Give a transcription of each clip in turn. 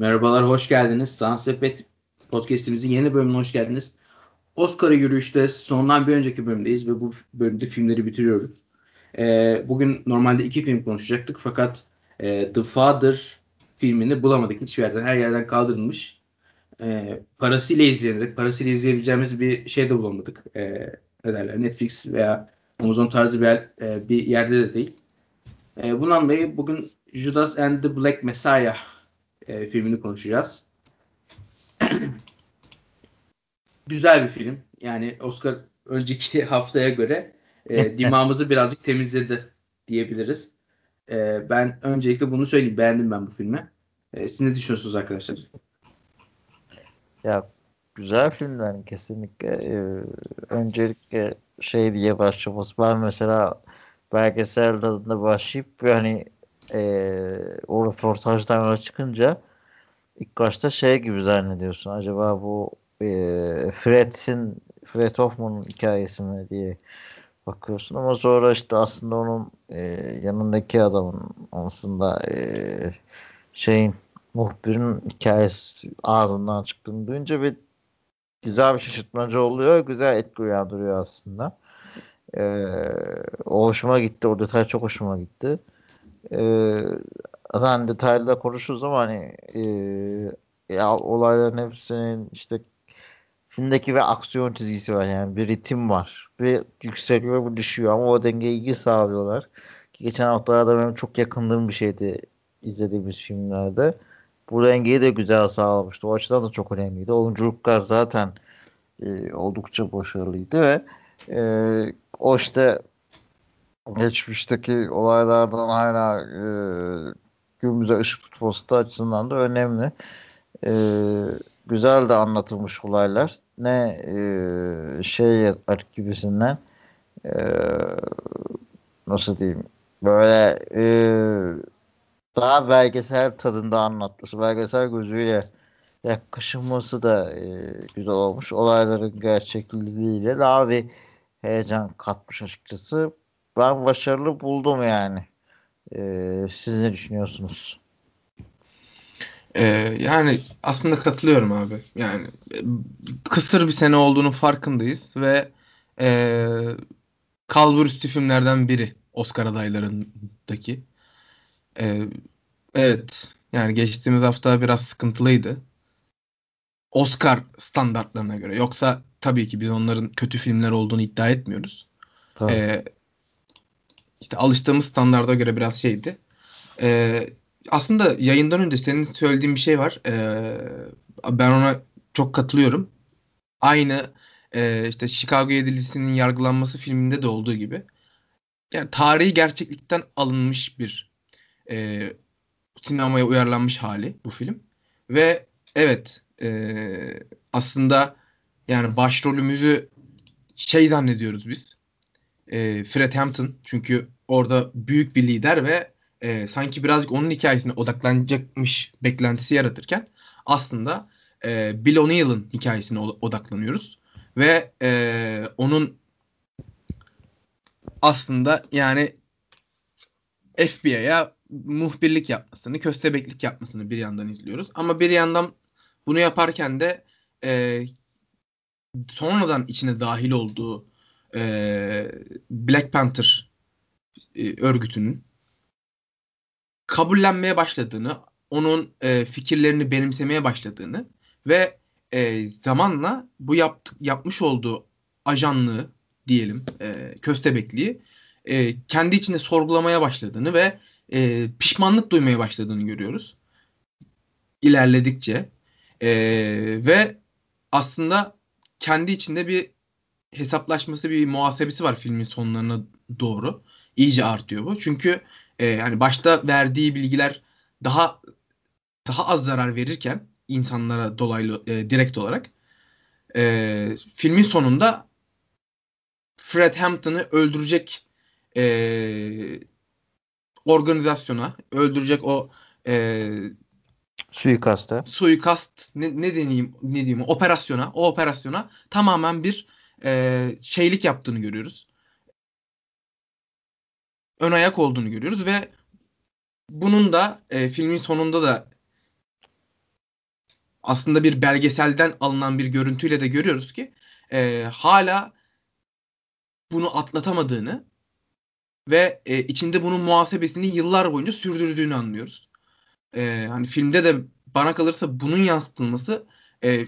Merhabalar, hoş geldiniz. Sansepet podcastimizin yeni bölümüne hoş geldiniz. Oscar'a yürüyüşte sondan bir önceki bölümdeyiz ve bu bölümde filmleri bitiriyoruz. Ee, bugün normalde iki film konuşacaktık fakat e, The Father filmini bulamadık hiçbir yerden. Her yerden kaldırılmış. E, parasıyla izleyemedik. Parasıyla izleyebileceğimiz bir şey de bulamadık. E, ne derler? Netflix veya Amazon tarzı bir, yer, e, bir yerde de değil. E, bundan dolayı bugün Judas and the Black Messiah e, filmini konuşacağız. Güzel bir film. Yani Oscar önceki haftaya göre e, dimağımızı birazcık temizledi diyebiliriz. E, ben öncelikle bunu söyleyeyim. Beğendim ben bu filmi. E, siz ne düşünüyorsunuz arkadaşlar? Ya güzel filmler kesinlikle. Ee, öncelikle şey diye başlaması. Ben mesela belgesel tadında başlayıp hani e, o röportajdan çıkınca ilk başta şey gibi zannediyorsun. Acaba bu e, Fred'in Fred Hoffman'ın hikayesi mi diye bakıyorsun ama sonra işte aslında onun e, yanındaki adamın aslında e, şeyin muhbirin hikayesi ağzından çıktığını duyunca bir güzel bir şaşırtmacı oluyor. Güzel etki uyandırıyor aslında. Ee, o hoşuma gitti. O detay çok hoşuma gitti. Ee, zaten detaylı konuşuruz ama hani e, ya olayların hepsinin işte filmdeki ve aksiyon çizgisi var yani bir ritim var. Bir yükseliyor bir düşüyor ama o dengeyi iyi sağlıyorlar. Ki geçen haftalarda benim çok yakındığım bir şeydi izlediğimiz filmlerde. Bu dengeyi de güzel sağlamıştı. O açıdan da çok önemliydi. Oyunculuklar zaten e, oldukça başarılıydı ve e, o işte geçmişteki olaylardan hala e, günümüze ışık tutması da açısından da önemli. E, güzel de anlatılmış olaylar. Ne e, şey gibisinden e, nasıl diyeyim böyle e, daha belgesel tadında anlatması, belgesel gözüyle yaklaşılması da e, güzel olmuş. Olayların gerçekliğiyle daha bir heyecan katmış açıkçası. Ben başarılı buldum yani. E, siz ne düşünüyorsunuz? Ee, yani aslında katılıyorum abi. Yani kısır bir sene olduğunu farkındayız ve e, kalburüstü filmlerden biri Oscar adaylarındaki. E, evet yani geçtiğimiz hafta biraz sıkıntılıydı. Oscar standartlarına göre. Yoksa tabii ki biz onların kötü filmler olduğunu iddia etmiyoruz. Tamam. Ee, işte alıştığımız standarda göre biraz şeydi. Ee, aslında yayından önce senin söylediğin bir şey var. Ee, ben ona çok katılıyorum. Aynı e, işte Chicago 7'lisinin yargılanması filminde de olduğu gibi. Yani tarihi gerçeklikten alınmış bir e, sinemaya uyarlanmış hali bu film. Ve evet e, aslında yani başrolümüzü şey zannediyoruz biz. E, Fred Hampton çünkü orada büyük bir lider ve e, sanki birazcık onun hikayesine odaklanacakmış beklentisi yaratırken aslında e, Bill O'Neill'ın hikayesine odaklanıyoruz ve e, onun aslında yani FBI'ya muhbirlik yapmasını, köstebeklik yapmasını bir yandan izliyoruz. Ama bir yandan bunu yaparken de e, sonradan içine dahil olduğu e, Black Panther e, örgütünün kabullenmeye başladığını, onun e, fikirlerini benimsemeye başladığını ve e, zamanla bu yaptık, yapmış olduğu ajanlığı diyelim, e, köstebekliği e, kendi içinde sorgulamaya başladığını ve e, pişmanlık duymaya başladığını görüyoruz. İlerledikçe e, ve aslında kendi içinde bir hesaplaşması, bir muhasebesi var filmin sonlarına doğru. İyice artıyor bu. Çünkü e, yani başta verdiği bilgiler daha daha az zarar verirken insanlara dolaylı e, direkt olarak e, filmin sonunda Fred Hampton'ı öldürecek e, organizasyona, öldürecek o e, suikasta suikast ne, ne deneyim ne diyeyim operasyona o operasyona tamamen bir e, şeylik yaptığını görüyoruz. Ön ayak olduğunu görüyoruz ve bunun da e, filmin sonunda da aslında bir belgeselden alınan bir görüntüyle de görüyoruz ki e, hala bunu atlatamadığını ve e, içinde bunun muhasebesini yıllar boyunca sürdürdüğünü anlıyoruz. E, hani filmde de bana kalırsa bunun yansıtılması e,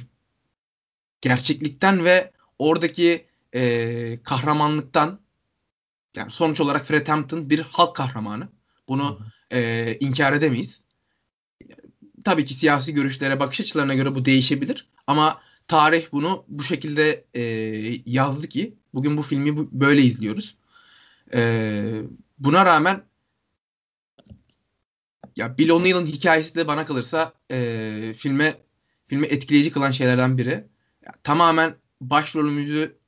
gerçeklikten ve oradaki e, kahramanlıktan yani sonuç olarak Fred Hampton bir halk kahramanı. Bunu e, inkar edemeyiz. Tabii ki siyasi görüşlere, bakış açılarına göre bu değişebilir. Ama tarih bunu bu şekilde e, yazdı ki bugün bu filmi bu, böyle izliyoruz. E, buna rağmen ya Bill O'Neill'ın hikayesi de bana kalırsa e, filme filmi etkileyici kılan şeylerden biri. Ya, tamamen başrolümüzü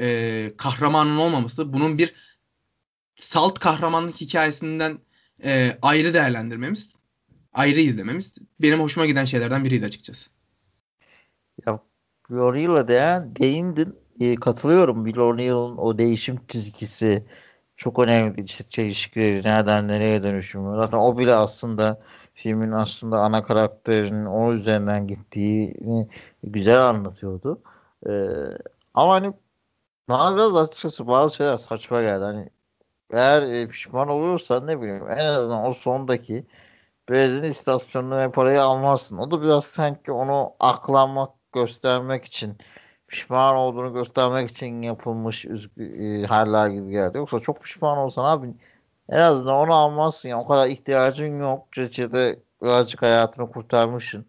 e, kahramanın olmaması, bunun bir salt kahramanlık hikayesinden e, ayrı değerlendirmemiz, ayrı izlememiz benim hoşuma giden şeylerden biriydi açıkçası. Ya O'Neill'a değen, değindin. E, katılıyorum. Bill O'Neill'ın o değişim çizgisi çok önemli. İşte çelişkileri nereden nereye dönüşümü. Zaten o bile aslında filmin aslında ana karakterinin o üzerinden gittiğini güzel anlatıyordu. Ee, ama hani bana biraz açıkçası bazı şeyler saçma geldi. Hani eğer e, pişman oluyorsan ne bileyim en azından o sondaki benzin istasyonunu ve parayı almazsın. O da biraz sanki onu aklanmak, göstermek için pişman olduğunu göstermek için yapılmış üzgü, e, haller gibi geldi. Yoksa çok pişman olsan abi en azından onu almazsın. Yani o kadar ihtiyacın yok. Çeçede birazcık hayatını kurtarmışsın.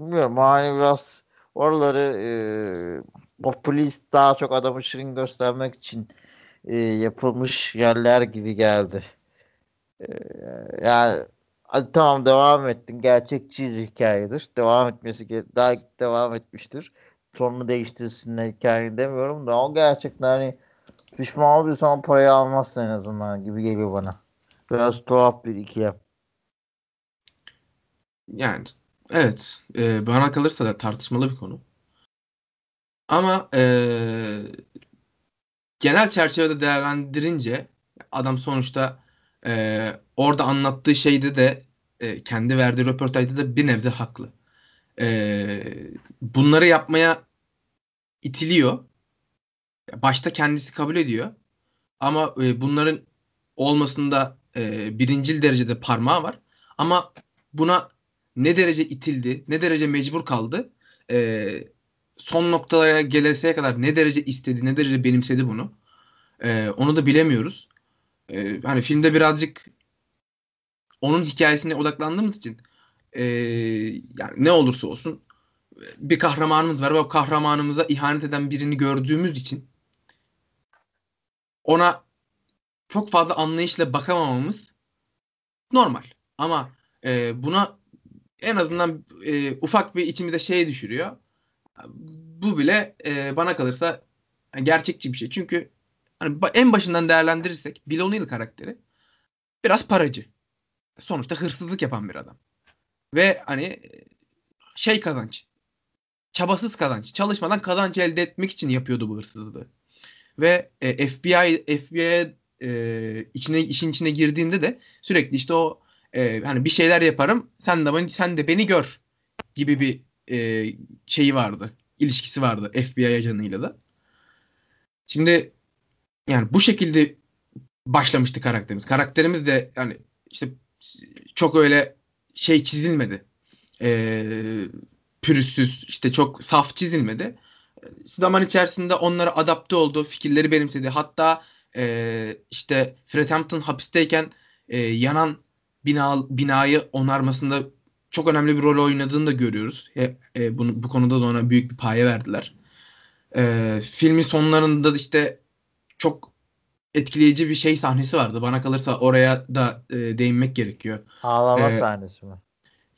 Bilmiyorum hani biraz oraları e, popülist daha çok adamı şirin göstermek için e, yapılmış yerler gibi geldi. E, yani hadi tamam devam ettin. Gerçekçi hikayedir. Devam etmesi daha devam etmiştir. Sonunu değiştirsinler hikayeyi demiyorum da o gerçekten hani pişman oluyorsan o parayı almazsın en azından gibi geliyor bana. Biraz tuhaf bir ikilem. Yani evet e, bana kalırsa da tartışmalı bir konu. Ama e, genel çerçevede değerlendirince adam sonuçta e, orada anlattığı şeyde de e, kendi verdiği röportajda da bir nebze haklı. E, bunları yapmaya itiliyor. Başta kendisi kabul ediyor. Ama e, bunların olmasında e, birincil derecede parmağı var. Ama buna ne derece itildi, ne derece mecbur kaldı, e, son noktalara geleseye kadar ne derece istedi, ne derece benimsedi bunu. E, onu da bilemiyoruz. E, hani filmde birazcık onun hikayesine odaklandığımız için e, yani ne olursa olsun bir kahramanımız var ve o kahramanımıza ihanet eden birini gördüğümüz için ona çok fazla anlayışla bakamamamız normal. Ama e, buna en azından e, ufak bir içimize şey düşürüyor. Bu bile e, bana kalırsa yani gerçekçi bir şey. Çünkü hani en başından değerlendirirsek Bill O'Neill karakteri biraz paracı. Sonuçta hırsızlık yapan bir adam. Ve hani şey kazanç. Çabasız kazanç. Çalışmadan kazanç elde etmek için yapıyordu bu hırsızlığı. Ve e, FBI FBI e, içine işin içine girdiğinde de sürekli işte o e, hani bir şeyler yaparım sen de sen de beni gör gibi bir e, şeyi vardı. ilişkisi vardı FBI ajanıyla da. Şimdi yani bu şekilde başlamıştı karakterimiz. Karakterimiz de yani işte çok öyle şey çizilmedi. E, pürüzsüz işte çok saf çizilmedi. Zaman içerisinde onlara adapte oldu. Fikirleri benimsedi. Hatta e, işte Fred Hampton hapisteyken e, yanan bina, binayı onarmasında çok önemli bir rol oynadığını da görüyoruz. E, e, bunu, bu konuda da ona büyük bir paye verdiler. E, filmin sonlarında işte çok etkileyici bir şey sahnesi vardı. Bana kalırsa oraya da e, değinmek gerekiyor. Ağlama ee, sahnesi mi?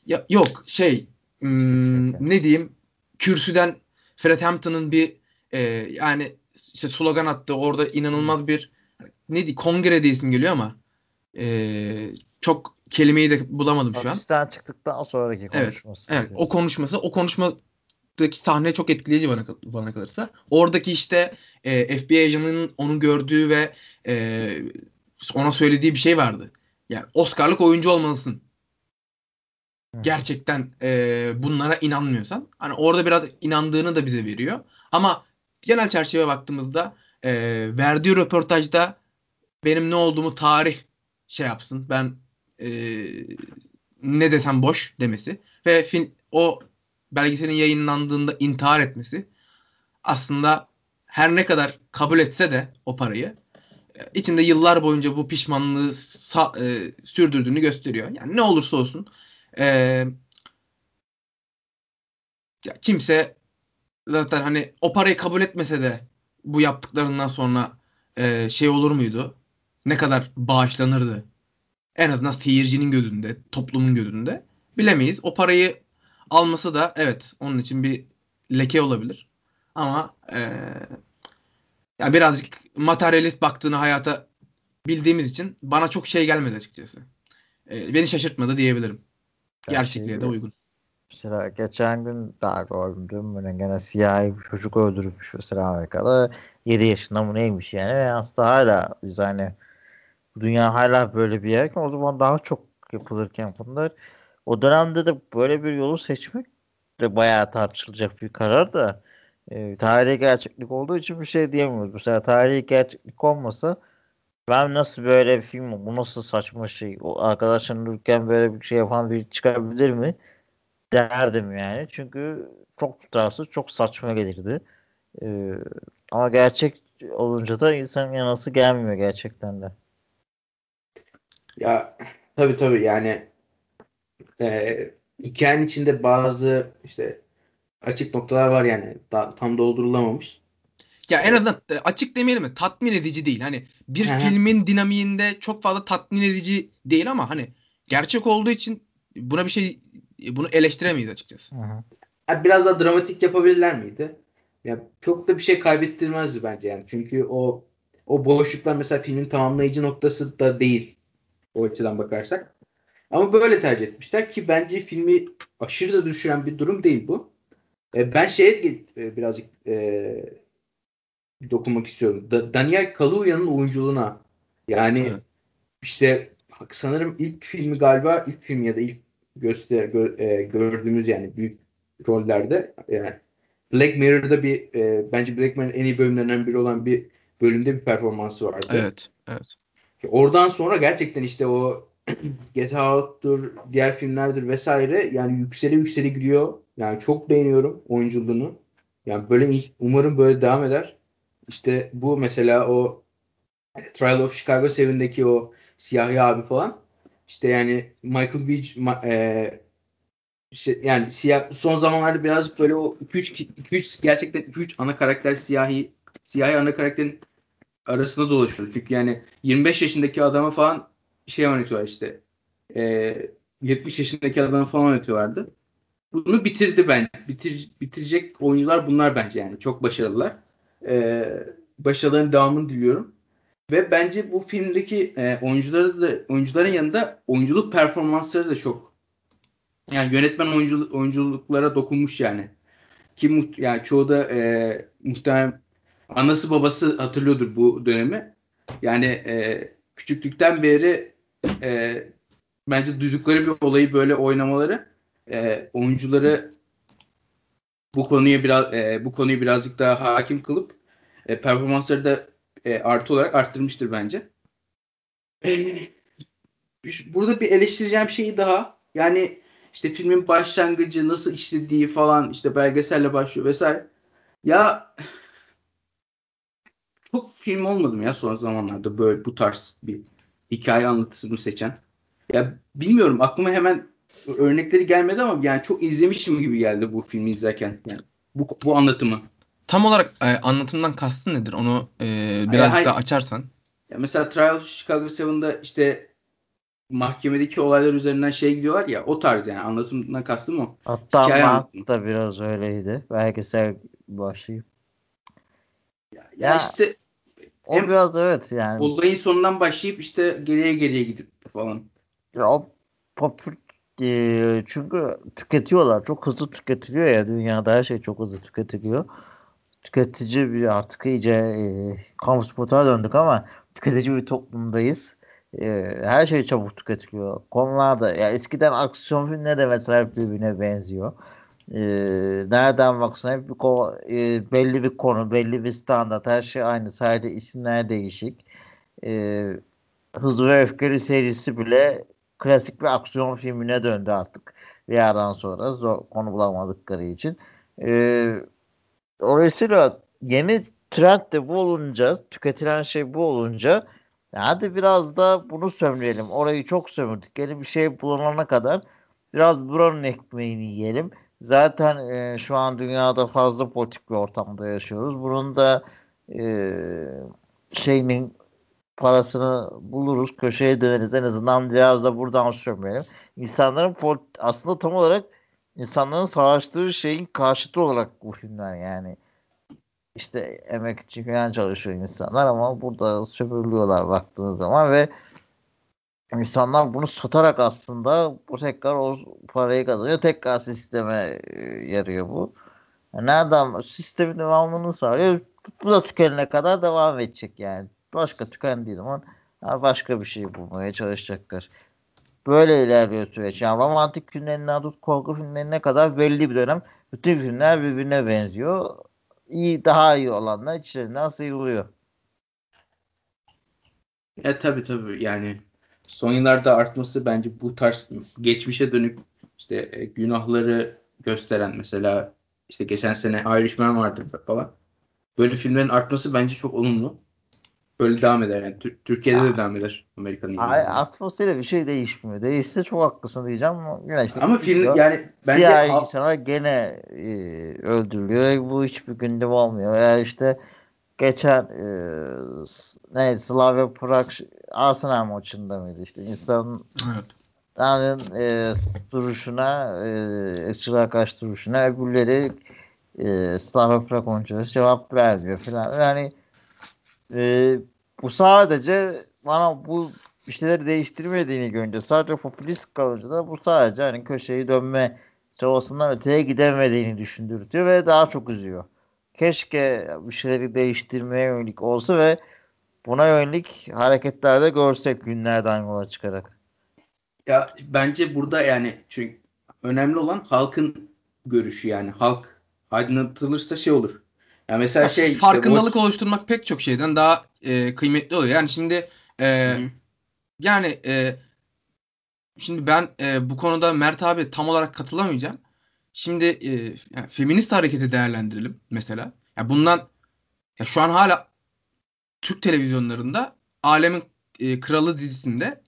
Ya, yok şey hmm, ne diyeyim kürsüden Fred Hampton'ın bir e, yani işte slogan attı. Orada inanılmaz bir ne diyeyim kongre diye isim geliyor ama e, çok kelimeyi de bulamadım şu an. Hapisten çıktıktan sonraki konuşması. Evet, evet o konuşması o konuşmadaki sahne çok etkileyici bana, bana kalırsa. Oradaki işte e, FBI ajanının onu gördüğü ve e, ona söylediği bir şey vardı. Yani Oscar'lık oyuncu olmalısın gerçekten e, bunlara inanmıyorsan. Hani orada biraz inandığını da bize veriyor. Ama genel çerçeve baktığımızda e, verdiği röportajda benim ne olduğumu tarih şey yapsın. Ben e, ne desem boş demesi ve fin, o belgeselin yayınlandığında intihar etmesi aslında her ne kadar kabul etse de o parayı e, içinde yıllar boyunca bu pişmanlığı sa- e, sürdürdüğünü gösteriyor. Yani ne olursa olsun e, ya kimse zaten hani o parayı kabul etmese de bu yaptıklarından sonra e, şey olur muydu? Ne kadar bağışlanırdı? En azından seyircinin gözünde, toplumun gözünde bilemeyiz. O parayı alması da evet onun için bir leke olabilir. Ama e, ya birazcık materyalist baktığını hayata bildiğimiz için bana çok şey gelmedi açıkçası. E, beni şaşırtmadı diyebilirim. Gerçekliğe de uygun. Mesela geçen gün daha gördüm. Böyle gene siyahi bir çocuk öldürmüş mesela Amerika'da. 7 yaşında mı neymiş yani. Ve aslında hala biz hani dünya hala böyle bir yerken o zaman daha çok yapılırken bunlar o dönemde de böyle bir yolu seçmek de bayağı tartışılacak bir karar da e, tarihi gerçeklik olduğu için bir şey diyemiyoruz. Mesela tarihi gerçeklik olmasa ben nasıl böyle bir film bu nasıl saçma şey o arkadaşların dururken böyle bir şey yapan bir çıkabilir mi derdim yani. Çünkü çok tutarsız çok saçma gelirdi. Ee, ama gerçek olunca da insanın yanası gelmiyor gerçekten de. Ya tabii tabii yani e, hikayenin içinde bazı işte açık noktalar var yani da, tam doldurulamamış. Ya en azından e, açık demeyelim mi? Tatmin edici değil. Hani bir Hı hı. filmin dinamiğinde çok fazla tatmin edici değil ama hani gerçek olduğu için buna bir şey bunu eleştiremeyiz açıkçası. Hı hı. Ha, biraz daha dramatik yapabilirler miydi? Ya çok da bir şey kaybettirmezdi bence yani. Çünkü o o boşluklar mesela filmin tamamlayıcı noktası da değil. O açıdan bakarsak. Ama böyle tercih etmişler ki bence filmi aşırı da düşüren bir durum değil bu. E, ben şeye e, birazcık e, dokunmak istiyorum. Da- Daniel Kaluya'nın oyunculuğuna. Yani Evet. işte sanırım ilk filmi galiba ilk film ya da ilk göster gö- e, gördüğümüz yani büyük rollerde yani Black Mirror'da bir e, bence Black Mirror'ın en iyi bölümlerinden biri olan bir bölümde bir performansı vardı. Evet. Evet. Oradan sonra gerçekten işte o Get Out'tur, diğer filmlerdir vesaire yani yükseli yükseli gidiyor. Yani çok beğeniyorum oyunculuğunu. Yani böyle umarım böyle devam eder. İşte bu mesela o Trial of Chicago 7'deki o siyahi abi falan. İşte yani Michael Beach e, işte yani siyah son zamanlarda birazcık böyle o 2-3 2-3 gerçekten 2-3 ana karakter siyahi siyahi ana karakterin arasında dolaşıyor. Çünkü yani 25 yaşındaki adama falan şey oynatıyorlar işte. E, 70 yaşındaki adamı falan oynatıyorlardı. Bunu bitirdi ben. Bitir, bitirecek oyuncular bunlar bence yani. Çok başarılılar. E, başarıların devamını diliyorum. Ve bence bu filmdeki e, oyuncuları da oyuncuların yanında oyunculuk performansları da çok yani yönetmen oyunculuk, oyunculuklara dokunmuş yani. Ki yani çoğu da e, muhtemelen anası babası hatırlıyordur bu dönemi. Yani e, küçüklükten beri e, bence duydukları bir olayı böyle oynamaları e, oyuncuları bu konuya biraz e, bu konuyu birazcık daha hakim kılıp e, performansları da e, artı olarak arttırmıştır bence. E, burada bir eleştireceğim şeyi daha yani işte filmin başlangıcı nasıl işlediği falan işte belgeselle başlıyor vesaire. Ya çok film olmadım ya son zamanlarda böyle bu tarz bir hikaye anlatısını seçen. Ya bilmiyorum aklıma hemen örnekleri gelmedi ama yani çok izlemişim gibi geldi bu filmi izlerken. Yani bu, bu anlatımı. Tam olarak e, anlatımdan kastın nedir? Onu e, biraz hayır. daha açarsan. Ya mesela Trial of Chicago 7'da işte mahkemedeki olaylar üzerinden şey gidiyorlar ya o tarz yani anlatımdan kastım o. Hatta da biraz öyleydi. Belgesel başlayıp. Ya, Ya, işte O biraz evet yani. olayın sonundan başlayıp işte geriye geriye gidip falan. Ya o popür e, çünkü tüketiyorlar. Çok hızlı tüketiliyor ya dünyada her şey çok hızlı tüketiliyor. Tüketici bir artık iyice e, kamu spotuna döndük ama tüketici bir toplumdayız. E, her şey çabuk tüketiliyor. Konularda ya eskiden aksiyon filmleri de mesela birbirine benziyor. E, nereden baksan hep bir ko- e, belli bir konu, belli bir standart, her şey aynı. Sadece isimler değişik. E, Hızlı ve Öfkeli serisi bile klasik bir aksiyon filmine döndü artık. Bir yerden sonra zor, konu bulamadıkları için. E, dolayısıyla yeni trend de bu olunca, tüketilen şey bu olunca hadi biraz da bunu sömürelim. Orayı çok sömürdük. Yeni bir şey bulunana kadar biraz buranın ekmeğini yiyelim. Zaten e, şu an dünyada fazla politik bir ortamda yaşıyoruz. Bunun da e, şeyinin parasını buluruz, köşeye döneriz. En azından biraz da buradan sömürelim. İnsanların aslında tam olarak insanların savaştığı şeyin karşıtı olarak bu filmler yani işte emek için falan çalışıyor insanlar ama burada sömürülüyorlar baktığınız zaman ve insanlar bunu satarak aslında bu tekrar o parayı kazanıyor. Tekrar sisteme e, yarıyor bu. Yani nereden sistemin devamını sağlıyor. Bu da tükenene kadar devam edecek yani. Başka tükendiği zaman başka bir şey bulmaya çalışacaklar. Böyle ilerliyor süreç. Yani romantik filmlerinden tut korku filmlerine kadar belli bir dönem bütün filmler birbirine benziyor iyi daha iyi olanlar içlerinden sıyrılıyor. Ya tabii tabii yani son yıllarda artması bence bu tarz geçmişe dönük işte e, günahları gösteren mesela işte geçen sene Irishman vardı falan. Böyle filmlerin artması bence çok olumlu. Böyle devam eder yani. Türkiye'de de devam eder Amerika'nın. Atmosferi bir şey değişmiyor. Değişse çok haklısın diyeceğim ama yine işte ama film yani bence siyah insanlar gene e, öldürülüyor. Bu hiçbir gündem olmuyor. Veya işte geçen e, neydi Slavia Prag Arsenal maçında mıydı işte insan evet. Yani e, duruşuna e, ırkçılığa karşı duruşuna öbürleri e, Slavia Prag oyuncuları cevap vermiyor filan. Yani e, bu sadece bana bu işleri değiştirmediğini görünce sadece popülist kalınca da bu sadece hani köşeyi dönme çabasından öteye gidemediğini düşündürtüyor ve daha çok üzüyor. Keşke bir şeyleri değiştirmeye yönelik olsa ve buna yönelik hareketlerde görsek günlerden yola çıkarak. Ya bence burada yani çünkü önemli olan halkın görüşü yani halk aydınlatılırsa şey olur. Yani mesela şey farkındalık işte, oluşturmak pek çok şeyden daha e, kıymetli oluyor. Yani şimdi e, yani e, şimdi ben e, bu konuda Mert abi tam olarak katılamayacağım. Şimdi e, yani feminist hareketi değerlendirelim mesela. Yani bundan ya şu an hala Türk televizyonlarında Alemin e, Kralı dizisinde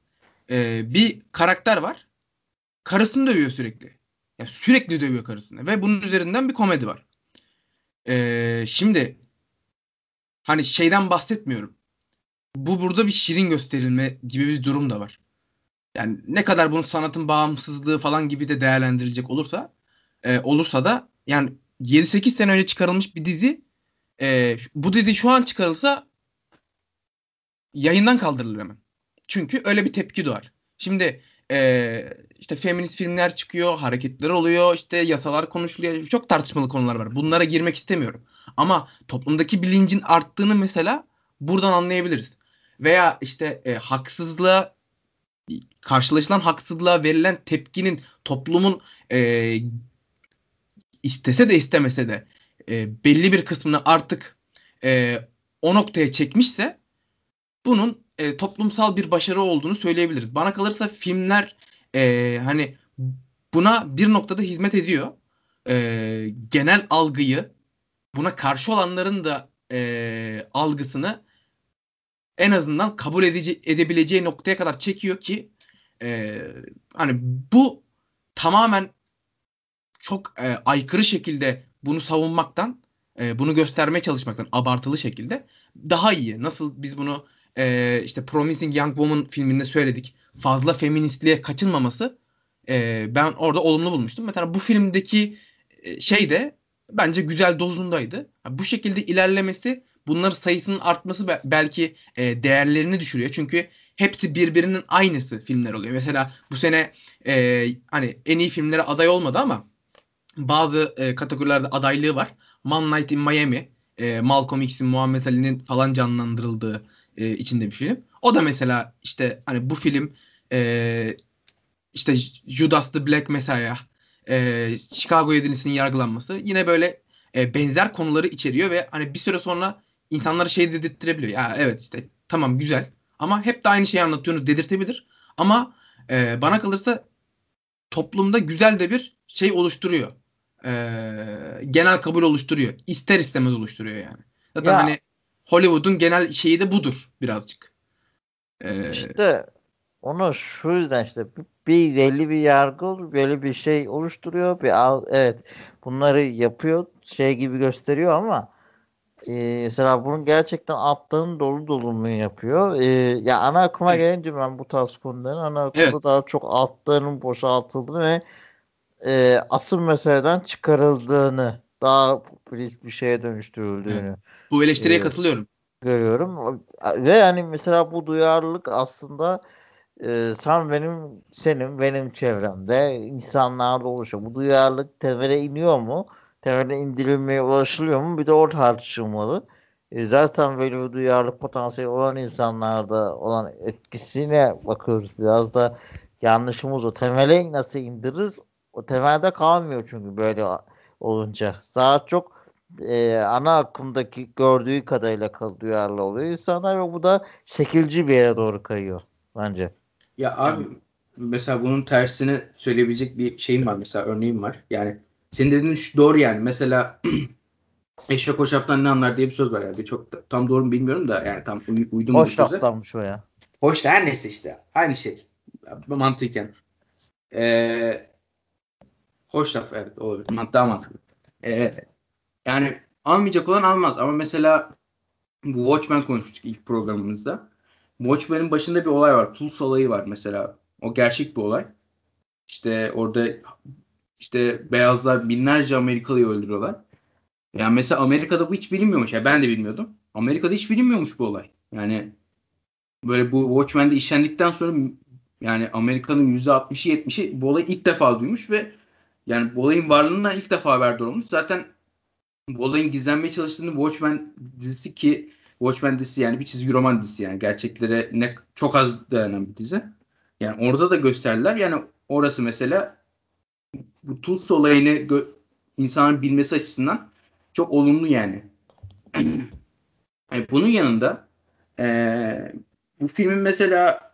e, bir karakter var. Karısını dövüyor sürekli. Yani sürekli dövüyor karısını ve bunun üzerinden bir komedi var. Ee, şimdi hani şeyden bahsetmiyorum. Bu burada bir şirin gösterilme gibi bir durum da var. Yani ne kadar bunu sanatın bağımsızlığı falan gibi de değerlendirilecek olursa e, olursa da yani 7-8 sene önce çıkarılmış bir dizi e, bu dizi şu an çıkarılsa yayından kaldırılır hemen. Çünkü öyle bir tepki doğar. Şimdi e, işte feminist filmler çıkıyor, hareketler oluyor, işte yasalar konuşuluyor. Çok tartışmalı konular var. Bunlara girmek istemiyorum. Ama toplumdaki bilincin arttığını mesela buradan anlayabiliriz. Veya işte e, haksızlığa karşılaşılan haksızlığa verilen tepkinin toplumun e, istese de istemese de e, belli bir kısmını artık e, o noktaya çekmişse bunun e, toplumsal bir başarı olduğunu söyleyebiliriz. Bana kalırsa filmler e, hani buna bir noktada hizmet ediyor. E, genel algıyı buna karşı olanların da e, algısını en azından kabul edici, edebileceği noktaya kadar çekiyor ki e, hani bu tamamen çok e, aykırı şekilde bunu savunmaktan, e, bunu göstermeye çalışmaktan abartılı şekilde daha iyi. Nasıl biz bunu e, işte Promising Young Woman filminde söyledik. Fazla feministliğe kaçınmaması e, ben orada olumlu bulmuştum. Mesela bu filmdeki e, şey de bence güzel dozundaydı. Bu şekilde ilerlemesi bunların sayısının artması belki e, değerlerini düşürüyor. Çünkü hepsi birbirinin aynısı filmler oluyor. Mesela bu sene e, hani en iyi filmlere aday olmadı ama bazı e, kategorilerde adaylığı var. Man Night in Miami, e, Malcolm X'in, Muhammed Ali'nin falan canlandırıldığı e, içinde bir film. O da mesela işte hani bu film e, işte Judas the Black Messiah, e, Chicago 7'lisinin yargılanması yine böyle e, benzer konuları içeriyor ve hani bir süre sonra insanlara şey dedirttirebiliyor. Ya evet işte tamam güzel ama hep de aynı şeyi anlatıyorsunuz dedirtebilir. Ama e, bana kalırsa toplumda güzel de bir şey oluşturuyor. E, genel kabul oluşturuyor. İster istemez oluşturuyor yani. Zaten ya. hani Hollywood'un genel şeyi de budur birazcık. Ee, işte onu şu yüzden işte bir belli bir yargı belli bir şey oluşturuyor bir al evet bunları yapıyor şey gibi gösteriyor ama e, mesela bunun gerçekten attığın dolu dolumunu yapıyor. E, ya ana akıma evet. gelince ben bu tarz konuların ana akımda evet. daha çok altlarının boşaltıldığını ve e, asıl meseleden çıkarıldığını daha popülist bir şeye dönüştürüldüğünü. Evet. Bu eleştiriye e, katılıyorum. Görüyorum. Ve yani mesela bu duyarlılık aslında e, sen benim senin benim çevremde insanlarda oluşuyor. Bu duyarlılık temele iniyor mu? Temele indirilmeye ulaşılıyor mu? Bir de o tartışılmalı. E, zaten böyle bir duyarlılık potansiyeli olan insanlarda olan etkisine bakıyoruz. Biraz da yanlışımız o. Temele nasıl indiririz? O temelde kalmıyor çünkü böyle olunca. Daha çok e, ana akımdaki gördüğü kadarıyla duyarlı oluyor insanlar ve bu da şekilci bir yere doğru kayıyor bence. Ya abi mesela bunun tersini söyleyebilecek bir şeyim var mesela örneğim var. Yani senin dediğin şu doğru yani. Mesela eşek hoşaftan ne anlar diye bir söz var yani. Çok tam doğru mu bilmiyorum da yani tam uy- uydum Hoş laftanmış o ya. Hoş her neyse işte. Aynı şey. Mantıken. Ee, hoş laf evet olabilir. Daha mantıklı. Ee, yani almayacak olan almaz ama mesela bu Watchmen konuştuk ilk programımızda. Watchmen'in başında bir olay var. Tulsa olayı var mesela. O gerçek bir olay. İşte orada işte beyazlar binlerce Amerikalıyı öldürüyorlar. Yani mesela Amerika'da bu hiç bilinmiyormuş. Yani ben de bilmiyordum. Amerika'da hiç bilinmiyormuş bu olay. Yani böyle bu Watchmen'de işlendikten sonra yani Amerika'nın %60'ı 70'i bu olayı ilk defa duymuş ve yani bu olayın varlığından ilk defa haberdar olmuş. Zaten bu olayın gizlenmeye çalıştığını Watchmen dizisi ki Watchmen dizisi yani bir çizgi roman dizisi yani gerçeklere ne çok az dayanan bir dizi. Yani orada da gösterdiler. Yani orası mesela bu Tulsa olayını gö- insanın bilmesi açısından çok olumlu yani. yani bunun yanında ee, bu filmin mesela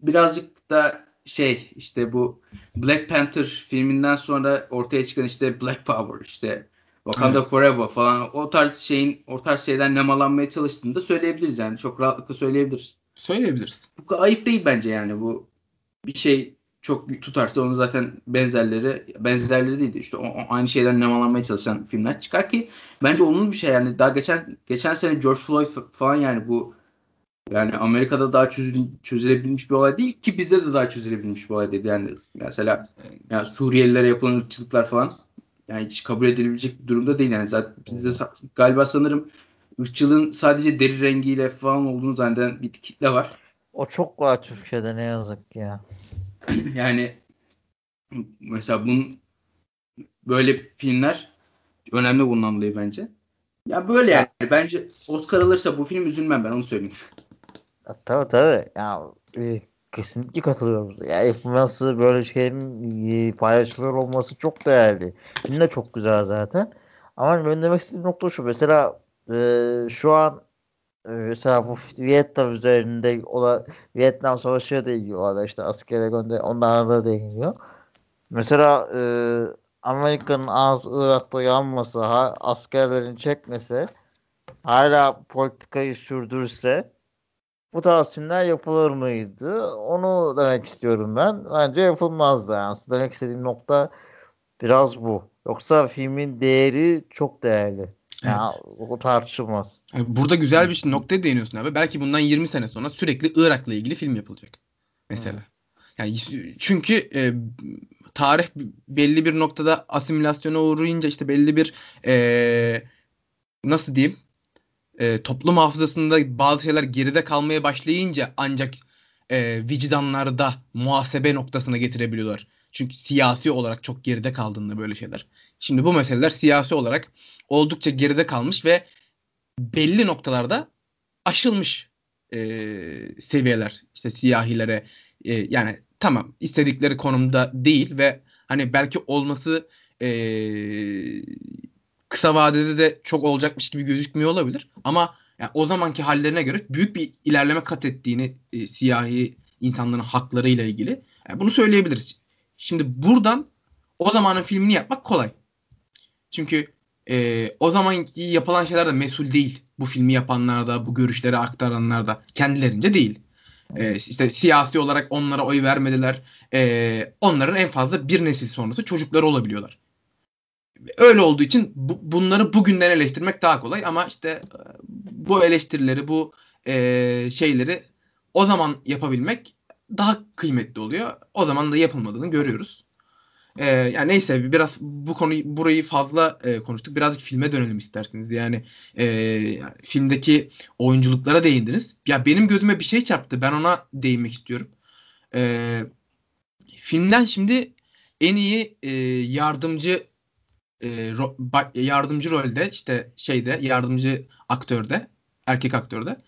birazcık da şey işte bu Black Panther filminden sonra ortaya çıkan işte Black Power işte Wakanda evet. Forever falan o tarz şeyin o tarz şeyden nemalanmaya çalıştığını da söyleyebiliriz yani. Çok rahatlıkla söyleyebiliriz. Söyleyebiliriz. Bu ayıp değil bence yani bu bir şey çok tutarsa onu zaten benzerleri benzerleri değil işte o, o aynı şeyden nemalanmaya çalışan filmler çıkar ki bence olumlu bir şey yani daha geçen geçen sene George Floyd falan yani bu yani Amerika'da daha çözül, çözülebilmiş bir olay değil ki bizde de daha çözülebilmiş bir olay değil yani mesela yani Suriyelilere yapılan ırkçılıklar falan yani hiç kabul edilebilecek bir durumda değil. Yani zaten bizde galiba sanırım ırkçılığın sadece deri rengiyle falan olduğunu zanneden bir kitle var. O çok var Türkiye'de ne yazık ya. yani mesela bunun böyle filmler önemli bundan dolayı bence. Ya böyle yani. Bence Oscar alırsa bu film üzülmem ben onu söyleyeyim. Tabii tabii. Ya, e, Kesinlikle katılıyorum. Ya influencer böyle şeylerin e, paylaşılıyor olması çok değerli. Film de çok güzel zaten. Ama ben demek istediğim nokta şu. Mesela e, şu an e, mesela bu Vietnam üzerinde ola, Vietnam Savaşı da ilgili olan işte askere gönder onlara da değiniyor. Mesela e, Amerika'nın az Irak'ta yanması, ha, askerlerin çekmesi hala politikayı sürdürse bu tarz filmler yapılır mıydı? Onu demek istiyorum ben. Bence yapılmazdı. Yani aslında demek istediğim nokta biraz bu. Yoksa filmin değeri çok değerli. Yani evet. o tartışılmaz. Burada güzel bir noktaya değiniyorsun abi. Belki bundan 20 sene sonra sürekli Irak'la ilgili film yapılacak. Mesela. Hmm. Yani çünkü e, tarih belli bir noktada asimilasyona uğrayınca işte belli bir e, nasıl diyeyim e, toplum hafızasında bazı şeyler geride kalmaya başlayınca ancak e, vicdanlarda muhasebe noktasına getirebiliyorlar. Çünkü siyasi olarak çok geride kaldığında böyle şeyler. Şimdi bu meseleler siyasi olarak oldukça geride kalmış ve belli noktalarda aşılmış e, seviyeler. İşte siyahilere e, yani tamam istedikleri konumda değil ve hani belki olması e, kısa vadede de çok olacakmış gibi gözükmüyor olabilir. Ama yani o zamanki hallerine göre büyük bir ilerleme kat ettiğini e, siyahi insanların hakları ile ilgili yani bunu söyleyebiliriz. Şimdi buradan o zamanın filmini yapmak kolay. Çünkü e, o zamanki yapılan şeyler de mesul değil. Bu filmi yapanlar da, bu görüşleri aktaranlar da kendilerince değil. E, işte siyasi olarak onlara oy vermediler. E, onların en fazla bir nesil sonrası çocukları olabiliyorlar. Öyle olduğu için bu, bunları bugünden eleştirmek daha kolay ama işte e, bu eleştirileri, bu e, şeyleri o zaman yapabilmek daha kıymetli oluyor. O zaman da yapılmadığını görüyoruz. Ee, yani neyse biraz bu konuyu burayı fazla e, konuştuk. Birazcık filme dönelim isterseniz. Yani e, filmdeki oyunculuklara değindiniz. Ya benim gözüme bir şey çarptı. Ben ona değinmek istiyorum. E, filmden şimdi en iyi e, yardımcı e, ro, yardımcı rolde işte şeyde yardımcı aktörde erkek aktörde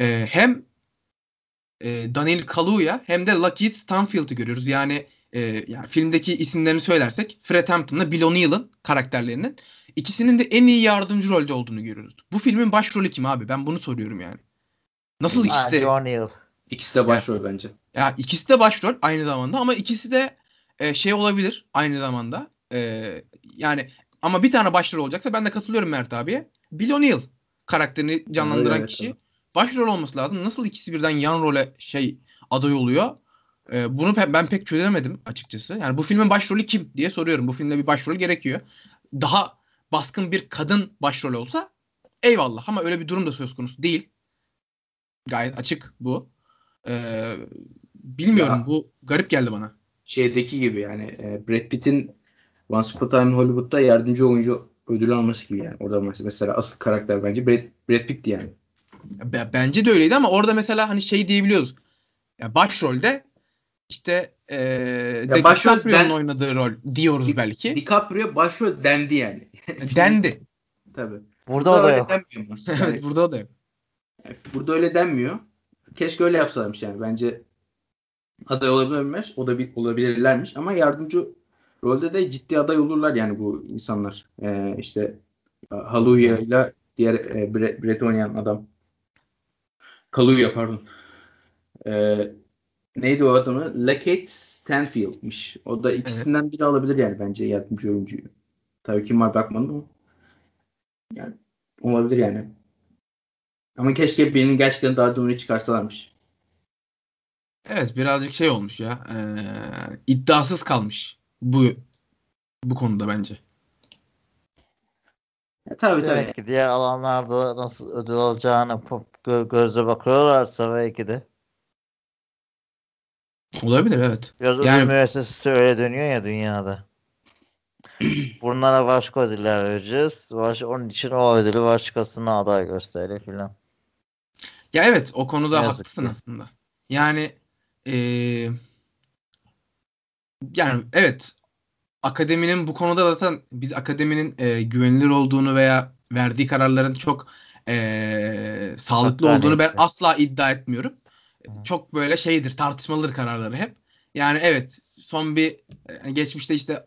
e, hem e, Daniel Kaluuya hem de Lockheed Stanfield'ı görüyoruz. Yani e, yani filmdeki isimlerini söylersek Fred Hampton'la Bill O'Neill'ın karakterlerinin ikisinin de en iyi yardımcı rolde olduğunu görüyoruz. Bu filmin başrolü kim abi? Ben bunu soruyorum yani. Nasıl ikisi de... O'Neill. İkisi de başrol yani, bence. Ya ikisi de başrol aynı zamanda ama ikisi de e, şey olabilir aynı zamanda. E, yani ama bir tane başrol olacaksa ben de katılıyorum Mert abiye. Bill O'Neill karakterini canlandıran evet, kişi. Evet başrol olması lazım. Nasıl ikisi birden yan role şey aday oluyor? Ee, bunu pe- ben pek çözemedim açıkçası. Yani bu filmin başrolü kim diye soruyorum. Bu filmde bir başrol gerekiyor. Daha baskın bir kadın başrol olsa eyvallah ama öyle bir durum da söz konusu değil. Gayet açık bu. Ee, bilmiyorum ya, bu garip geldi bana. Şeydeki gibi yani e, Brad Pitt'in Once Upon a Time in Hollywood'da yardımcı oyuncu ödülü alması gibi yani. Orada mesela asıl karakter bence Brad, Brad Pitt'ti yani. Bence de öyleydi ama orada mesela hani şey diyebiliyoruz. Ya başrolde işte e, ya başrol ben, oynadığı rol diyoruz Di, belki. DiCaprio başrol dendi yani. dendi. Tabii. Burada, burada o da yok. Yani, evet burada o da yok. Burada öyle denmiyor. Keşke öyle yapsalarmış yani. Bence aday olabilirmiş. O da bir, olabilirlermiş. Ama yardımcı rolde de ciddi aday olurlar yani bu insanlar. Ee, işte Haluya ile diğer e, Brett oynayan adam. Kaluuya pardon. Ee, neydi o adamı? Lakeith Stanfield'miş. O da ikisinden evet. biri alabilir yani bence yardımcı oyuncuyu. Tabii kim var bakmadım ama. Yani olabilir yani. Ama keşke birinin gerçekten daha dumunu çıkarsalarmış. Evet birazcık şey olmuş ya. E, iddiasız kalmış bu bu konuda bence. Ya, tabii tabii. ki diğer alanlarda nasıl ödül alacağını gö- gözle bakıyorlarsa belki de. Olabilir evet. Biraz yani... müessesesi öyle dönüyor ya dünyada. Bunlara başka ödüller vereceğiz. Baş, onun için o ödülü başkasına aday gösterir filan. Ya evet o konuda Yazık haklısın ki. aslında. Yani ee, yani evet akademinin bu konuda zaten biz akademinin e, güvenilir olduğunu veya verdiği kararların çok e, sağlıklı Hatta olduğunu ben asla iddia etmiyorum. Hı. Çok böyle şeydir tartışmalıdır kararları hep. Yani evet son bir e, geçmişte işte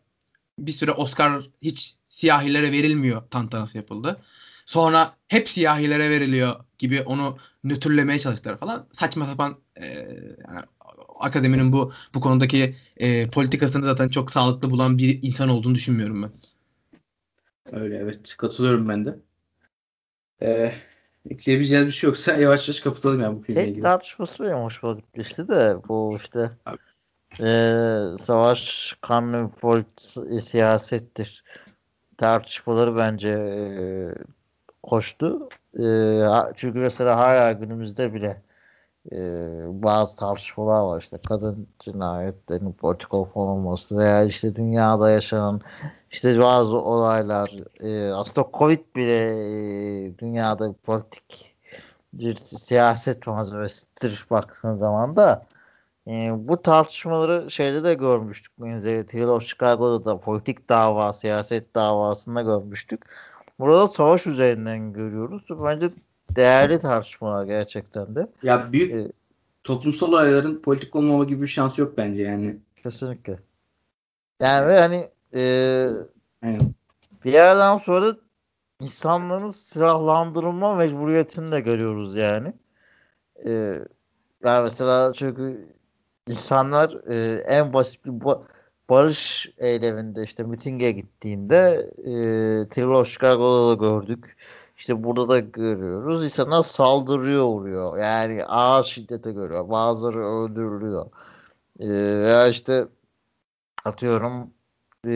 bir süre Oscar hiç siyahilere verilmiyor tantanası yapıldı. Sonra hep siyahilere veriliyor gibi onu nötrlemeye çalıştılar falan. Saçma sapan e, yani akademinin bu bu konudaki e, politikasını zaten çok sağlıklı bulan bir insan olduğunu düşünmüyorum ben. Öyle evet. Katılıyorum ben de. Ee, ekleyebileceğiniz bir şey yoksa yavaş yavaş kapatalım yani bu filmle ilgili. Tek tartışması benim hoşuma gitmişti de bu işte e, savaş kanun polit siyasettir tartışmaları bence e, hoştu. E, çünkü mesela hala günümüzde bile e, bazı tartışmalar var işte kadın cinayetlerinin politik olup olmaması veya işte dünyada yaşanan işte bazı olaylar e, aslında Covid bile e, dünyada politik bir siyaset malzemesidir baktığın zaman da e, bu tartışmaları şeyde de görmüştük. Benzeri Tale of Chicago'da da politik dava, siyaset davasında görmüştük. Burada savaş üzerinden görüyoruz. Bence değerli tartışmalar gerçekten de. Ya büyük Ee, toplumsal olayların politik olmama gibi bir şansı yok bence yani. Kesinlikle. Yani ve hani e, Aynen. bir yerden sonra insanların silahlandırılma mecburiyetini de görüyoruz yani. E, yani mesela çünkü insanlar e, en basit bir ba- barış eyleminde işte mitinge gittiğinde e, terör Chicago'da da gördük. İşte burada da görüyoruz. İnsanlar saldırıyor oluyor. Yani ağır şiddete görüyor. Bazıları öldürülüyor. E, veya işte atıyorum e,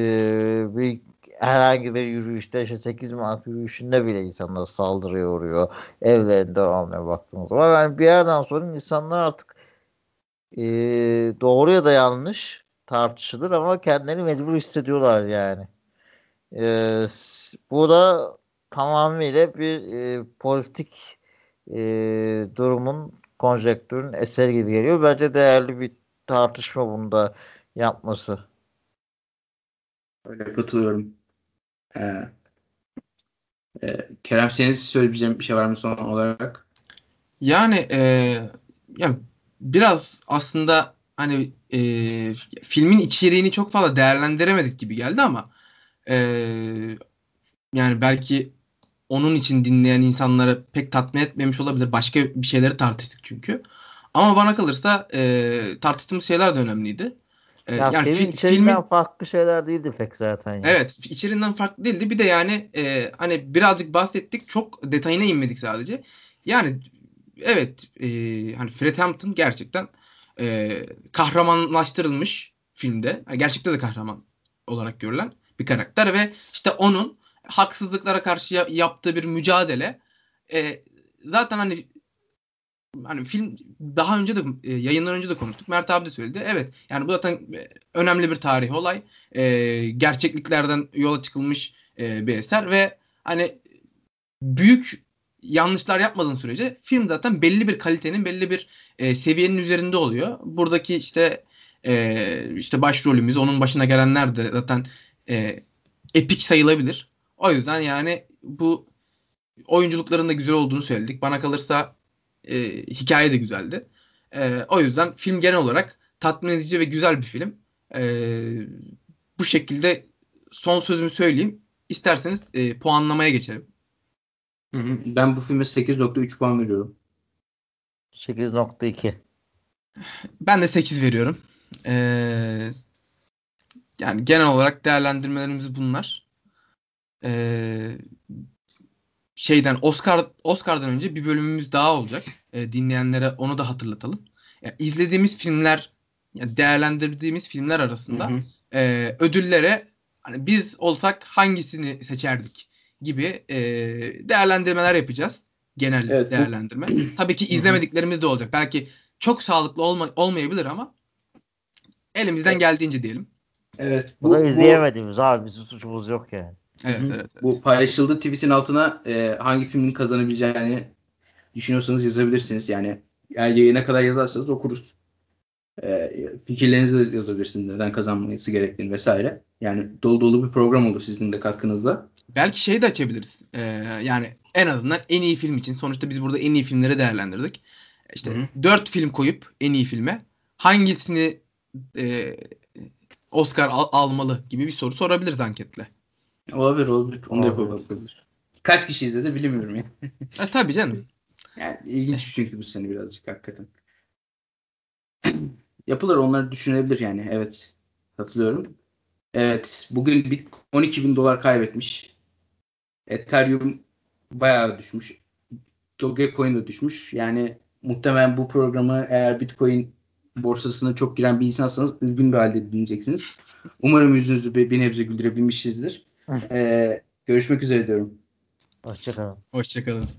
bir herhangi bir yürüyüşte işte 8 Mart yürüyüşünde bile insanlar saldırıya uğruyor. Evlerinde olmaya baktığınız zaman. Yani bir yerden sonra insanlar artık e, doğru ya da yanlış tartışılır ama kendilerini mecbur hissediyorlar yani. E, bu da tamamıyla bir e, politik e, durumun konjektürün eseri gibi geliyor. Bence değerli bir tartışma bunda yapması. Öyle katılıyorum. Ee, e, Kerem senin söyleyebileceğin bir şey var mı son olarak? Yani e, ya biraz aslında hani e, filmin içeriğini çok fazla değerlendiremedik gibi geldi ama e, yani belki onun için dinleyen insanları pek tatmin etmemiş olabilir. Başka bir şeyleri tartıştık çünkü. Ama bana kalırsa e, tartıştığımız şeyler de önemliydi. E, Ya yani filmin fi- içeriğinden filmin farklı şeyler değildi pek zaten ya. Evet, içeriğinden farklı değildi. Bir de yani e, hani birazcık bahsettik, çok detayına inmedik sadece. Yani evet, e, hani Fred Hampton gerçekten e, kahramanlaştırılmış filmde. Yani gerçekte de kahraman olarak görülen bir karakter ve işte onun haksızlıklara karşı ya- yaptığı bir mücadele e, zaten hani hani film daha önce de e, yayından önce de konuştuk. Mert abi de söyledi. Evet. Yani bu zaten e, önemli bir tarihi olay. E, gerçekliklerden yola çıkılmış e, bir eser ve hani büyük yanlışlar yapmadığın sürece film zaten belli bir kalitenin, belli bir e, seviyenin üzerinde oluyor. Buradaki işte e, işte başrolümüz, onun başına gelenler de zaten e, epik sayılabilir. O yüzden yani bu oyunculukların da güzel olduğunu söyledik. Bana kalırsa e, hikaye de güzeldi. E, o yüzden film genel olarak tatmin edici ve güzel bir film. E, bu şekilde son sözümü söyleyeyim. İsterseniz e, puanlamaya geçelim. Hı hı. Ben bu filme 8.3 puan veriyorum. 8.2. Ben de 8 veriyorum. E, yani genel olarak değerlendirmelerimiz bunlar. E, şeyden Oscar Oscar'dan önce bir bölümümüz daha olacak. E, dinleyenlere onu da hatırlatalım. Ya, izlediğimiz filmler, ya değerlendirdiğimiz filmler arasında Hı hı. e, ödüllere hani biz olsak hangisini seçerdik gibi e, değerlendirmeler yapacağız. Genel Evet, bu- değerlendirme. Tabii ki izlemediklerimiz de olacak. Belki çok sağlıklı olma, olmayabilir ama elimizden Evet. geldiğince diyelim. Evet. Bu da izleyemediğimiz abi bizim suçumuz yok yani. Evet. Bu paylaşıldığı tweetin altına e, hangi filmin kazanabileceğini düşünüyorsanız yazabilirsiniz. Yani eğer yayına kadar yazarsanız okuruz. E, fikirlerinizi de yazabilirsiniz. Neden kazanması gerektiğini vesaire. Yani dolu dolu bir program olur sizin de katkınızla. Belki şeyi de açabiliriz. Ee, yani en azından en iyi film için. Sonuçta biz burada en iyi filmleri değerlendirdik. İşte Hı hı. dört film koyup en iyi filme hangisini e, Oscar al- almalı gibi bir soru sorabiliriz anketle. Olabilir olabilir. Onu da yapabilir. Kaç kişi izledi bilmiyorum ya. E, tabii canım. Yani ilginç çünkü bu sene birazcık hakikaten. Yapılır onları düşünebilir yani. Evet. Katılıyorum. Evet. Bugün bir 12 bin dolar kaybetmiş. Ethereum bayağı düşmüş. Dogecoin de düşmüş. Yani muhtemelen bu programı eğer Bitcoin borsasına çok giren bir insansanız üzgün bir halde dinleyeceksiniz. Umarım yüzünüzü bir, bir nebze güldürebilmişizdir. Ee, görüşmek üzere diyorum. Hoşçakalın. Hoşçakalın.